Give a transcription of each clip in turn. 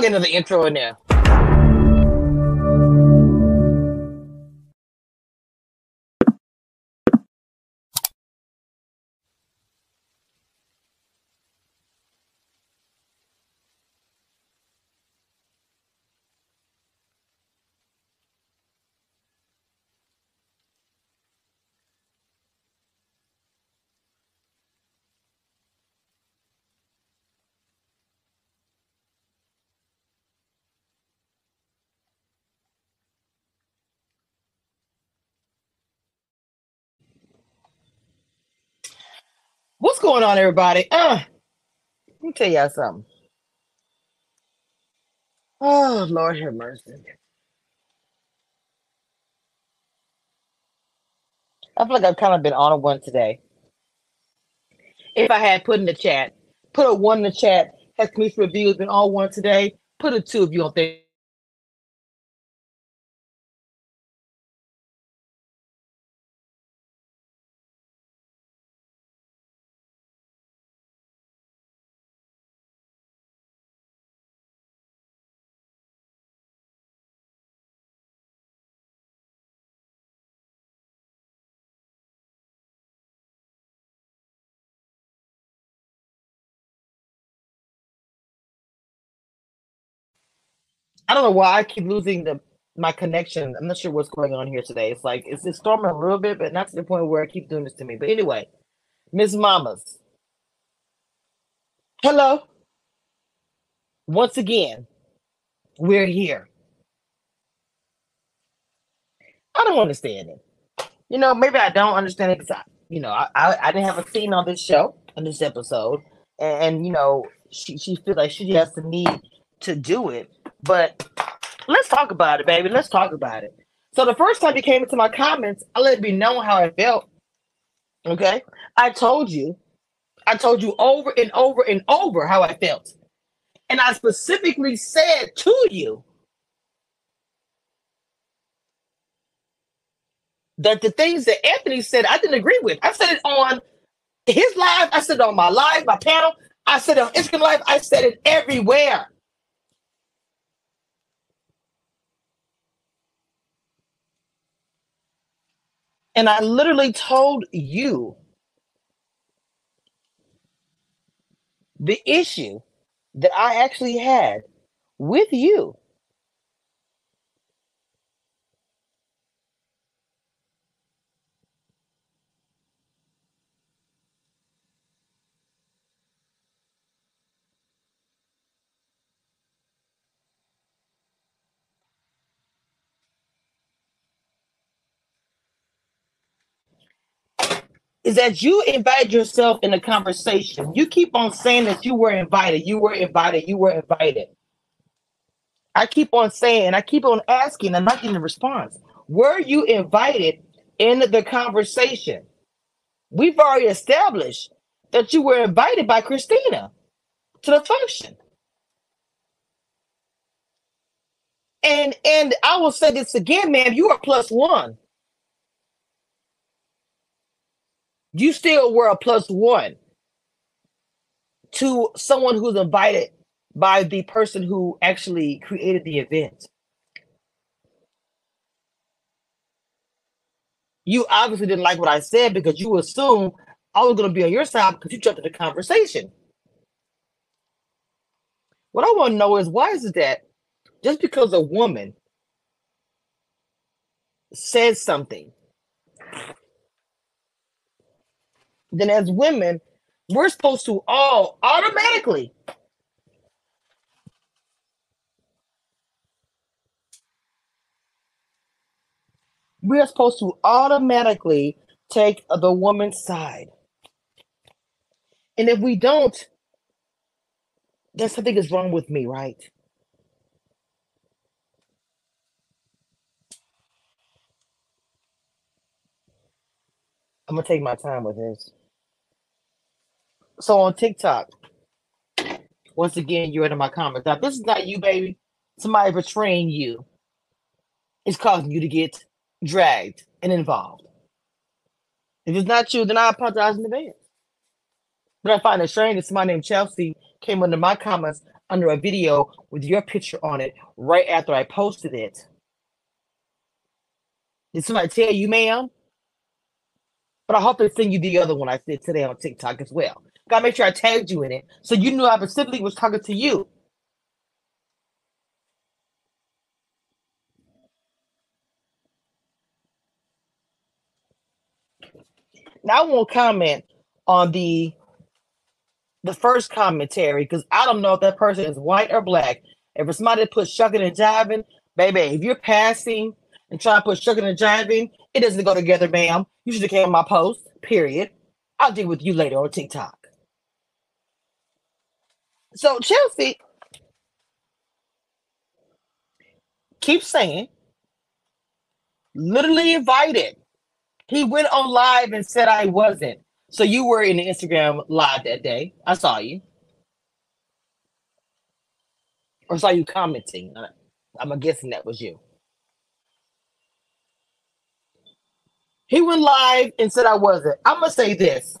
Gonna get another intro in there. What's going on, everybody? Uh, let me tell y'all something. Oh, Lord have mercy. I feel like I've kind of been on a one today. If I had put in the chat, put a one in the chat, has Camille Reviews been on one today? Put a two if you don't think. I don't know why I keep losing the my connection. I'm not sure what's going on here today. It's like it's, it's storming a little bit, but not to the point where I keep doing this to me. But anyway, Miss Mamas, hello. Once again, we're here. I don't understand it. You know, maybe I don't understand it because I, you know, I, I, I didn't have a scene on this show on this episode, and, and you know, she she feels like she has the need to do it. But let's talk about it, baby. Let's talk about it. So the first time you came into my comments, I let me know how I felt. Okay, I told you, I told you over and over and over how I felt, and I specifically said to you that the things that Anthony said I didn't agree with. I said it on his live. I said it on my live, my panel. I said it on Instagram live. I said it everywhere. And I literally told you the issue that I actually had with you. Is that you invite yourself in a conversation. You keep on saying that you were invited, you were invited, you were invited. I keep on saying, I keep on asking, I'm not getting a response. Were you invited in the conversation? We've already established that you were invited by Kristina to the function. And and I will say this again, ma'am, you are plus one. You still were a plus one to someone who's invited by the person who actually created the event. You obviously didn't like what I said because you assumed I was going to be on your side because you jumped into the conversation. What I want to know is why is it that just because a woman says something then as women, we're supposed to all automatically we're supposed to automatically take the woman's side. And if we don't, then something is wrong with me, right? I'm gonna take my time with this. So on TikTok, once again, you're in my comments. Now, this is not you, baby. Somebody betraying you is causing you to get dragged and involved. If it's not you, then I apologize in advance. But I find it strange that somebody named Chelsea came under my comments under a video with your picture on it right after I posted it. Did somebody tell you, ma'am? But I hope they send you the other one I did today on TikTok as well. Gotta make sure I tagged you in it so you knew I specifically was talking to you. Now I won't comment on the the first commentary because I don't know if that person is white or black. If it's somebody that puts shucking and jiving, baby, if you're passing and trying to put shucking and jiving, it doesn't go together, ma'am. You should have came on my post, period. I'll deal with you later on TikTok. So Chelsea keeps saying, literally invited. He went on live and said I wasn't. So you were in the Instagram live that day. I saw you. Or saw you commenting. I'm guessing that was you. He went live and said I wasn't. I'm gonna say this.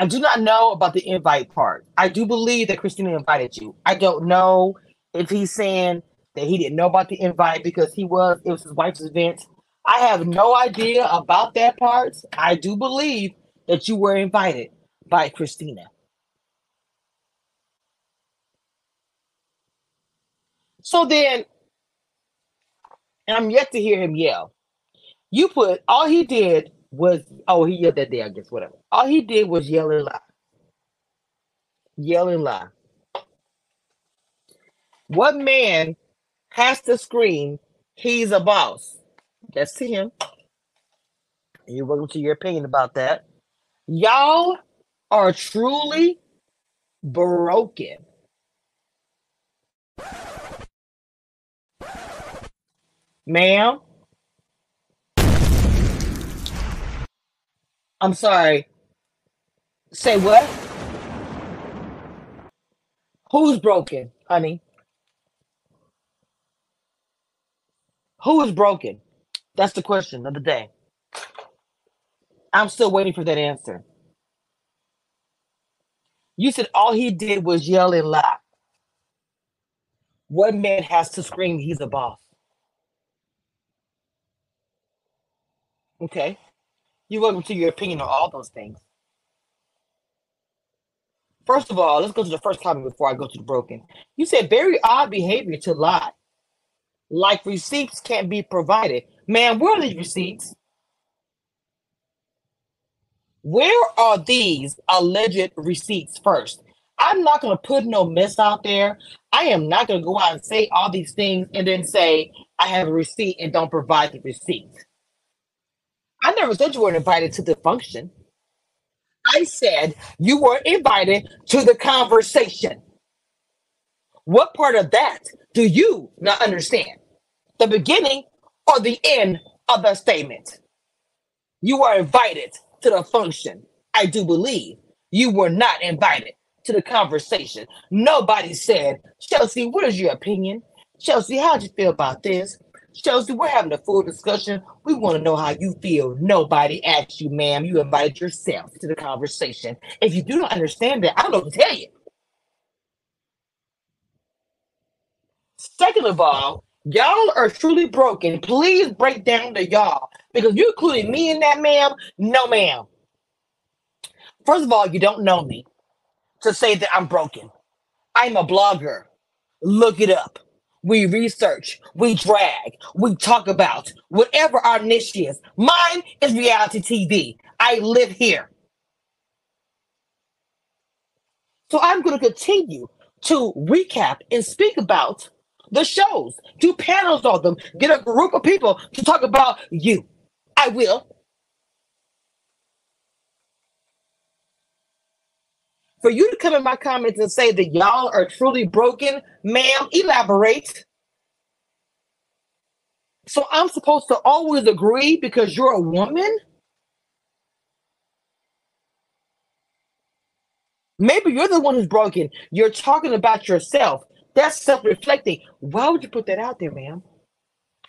I do not know about the invite part. I do believe that Kristina invited you. I don't know if he's saying that he didn't know about the invite because he was it was his wife's event I have no idea about that part. I do believe that you were invited by Kristina. So then, and I'm yet to hear him yell. You put all he did was oh he yelled that day I guess whatever. All he did was yell and lie, yell and lie. What man has to scream he's a boss? That's to him. You're welcome to your opinion about that. Y'all are truly broken. Ma'am, I'm sorry. Say what? Who's broken, honey? Who is broken? That's the question of the day. I'm still waiting for that answer. You said all he did was yell and laugh. What man has to scream he's a boss? Okay. You're welcome to your opinion on all those things. First of all, let's go to the first comment before I go to the broken. You said very odd behavior to lie. Like receipts can't be provided. Man, where are these receipts? Where are these alleged receipts first? I'm not going to put no mess out there. I am not going to go out and say all these things and then say I have a receipt and don't provide the receipt. I never said you were invited to the function. I said you were invited to the conversation. What part of that do you not understand? The beginning or the end of the statement. You are invited to the function. I do believe you were not invited to the conversation. Nobody said, Chelsea, what is your opinion? Chelsea, how'd you feel about this? Chelsea, we're having a full discussion. We want to know how you feel. Nobody asked you, ma'am. You invited yourself to the conversation. If you do not understand that, I don't know what to tell you. Second of all, Y'all are truly broken. Please break down to y'all because you including me in that, ma'am. No, ma'am. First of all, you don't know me to say that I'm broken. I'm a blogger. Look it up. We research, we drag, we talk about whatever our niche is. Mine is reality TV. I live here. So I'm going to continue to recap and speak about the shows, do panels on them, get a group of people to talk about you. I will. For you to come in my comments and say that y'all are truly broken, ma'am, elaborate. So I'm supposed to always agree because you're a woman? Maybe you're the one who's broken. You're talking about yourself. That's self-reflecting. Why would you put that out there, ma'am?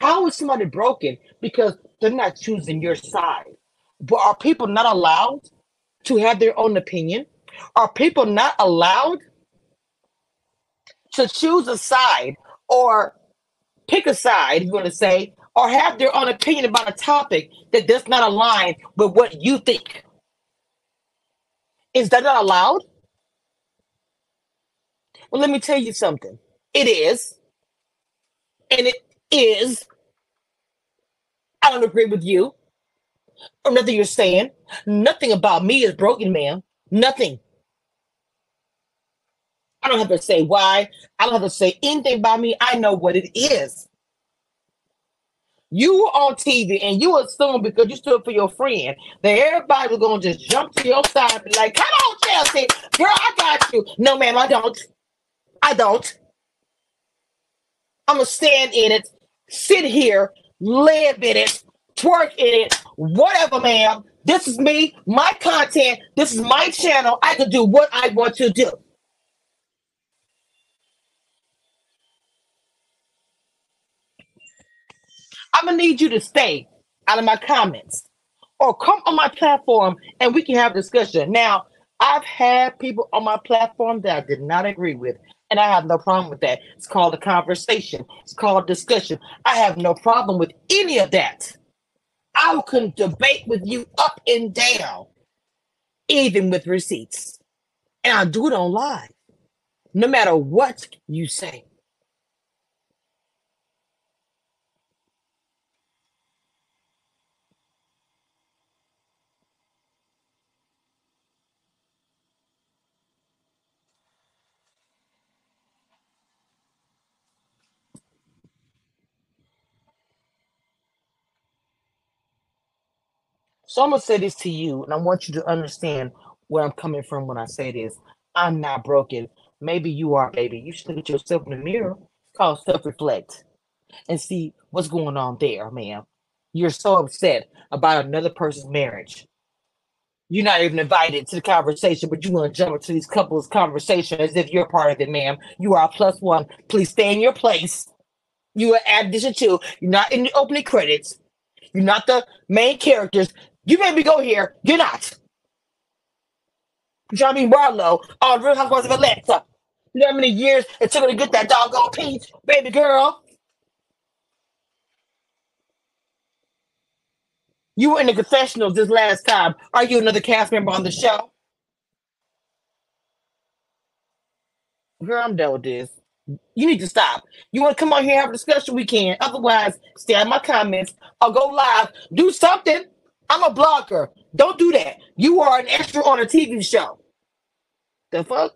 How is somebody broken because they're not choosing your side? But are people not allowed to have their own opinion? Are people not allowed to choose a side or pick a side, you want to say, or have their own opinion about a topic that does not align with what you think. Is that not allowed? Well, let me tell you something. It is. And it is. I don't agree with you or nothing you're saying. Nothing about me is broken, ma'am. Nothing. I don't have to say why. I don't have to say anything about me. I know what it is. You were on TV and you assumed because you stood for your friend that everybody was gonna just jump to your side and be like, come on, Chelsea, girl, I got you. No, ma'am, I don't. I don't. I'm gonna stand in it, sit here, live in it, twerk in it, whatever, ma'am. This is me, my content. This is my channel. I can do what I want to do. I'm gonna need you to stay out of my comments or come on my platform and we can have a discussion. Now, I've had people on my platform that I did not agree with, and I have no problem with that. It's called a conversation, it's called discussion. I have no problem with any of that. I can debate with you up and down, even with receipts. And I do it on live, no matter what you say. So I'm gonna say this to you, and I want you to understand where I'm coming from when I say this. I'm not broken. Maybe you are, baby. You should look at yourself in the mirror. It's called self-reflect and see what's going on there, ma'am. You're so upset about another person's marriage. You're not even invited to the conversation, but you want to jump into these couples' conversation as if you're part of it, ma'am. You are a plus one. Please stay in your place. You are addition to. You're not in the opening credits. You're not the main characters. You made me go here. You're not. Johnny Barlow on Real Housewives of Atlanta. You know how many years it took me to get that doggone peach, baby girl? You were in the confessionals this last time. Are you another cast member on the show? Girl, I'm done with this. You need to stop. You want to come on here and have a discussion? We can. Otherwise, stay in my comments I'll go live. Do something. I'm a blogger. Don't do that. You are an extra on a TV show. The fuck?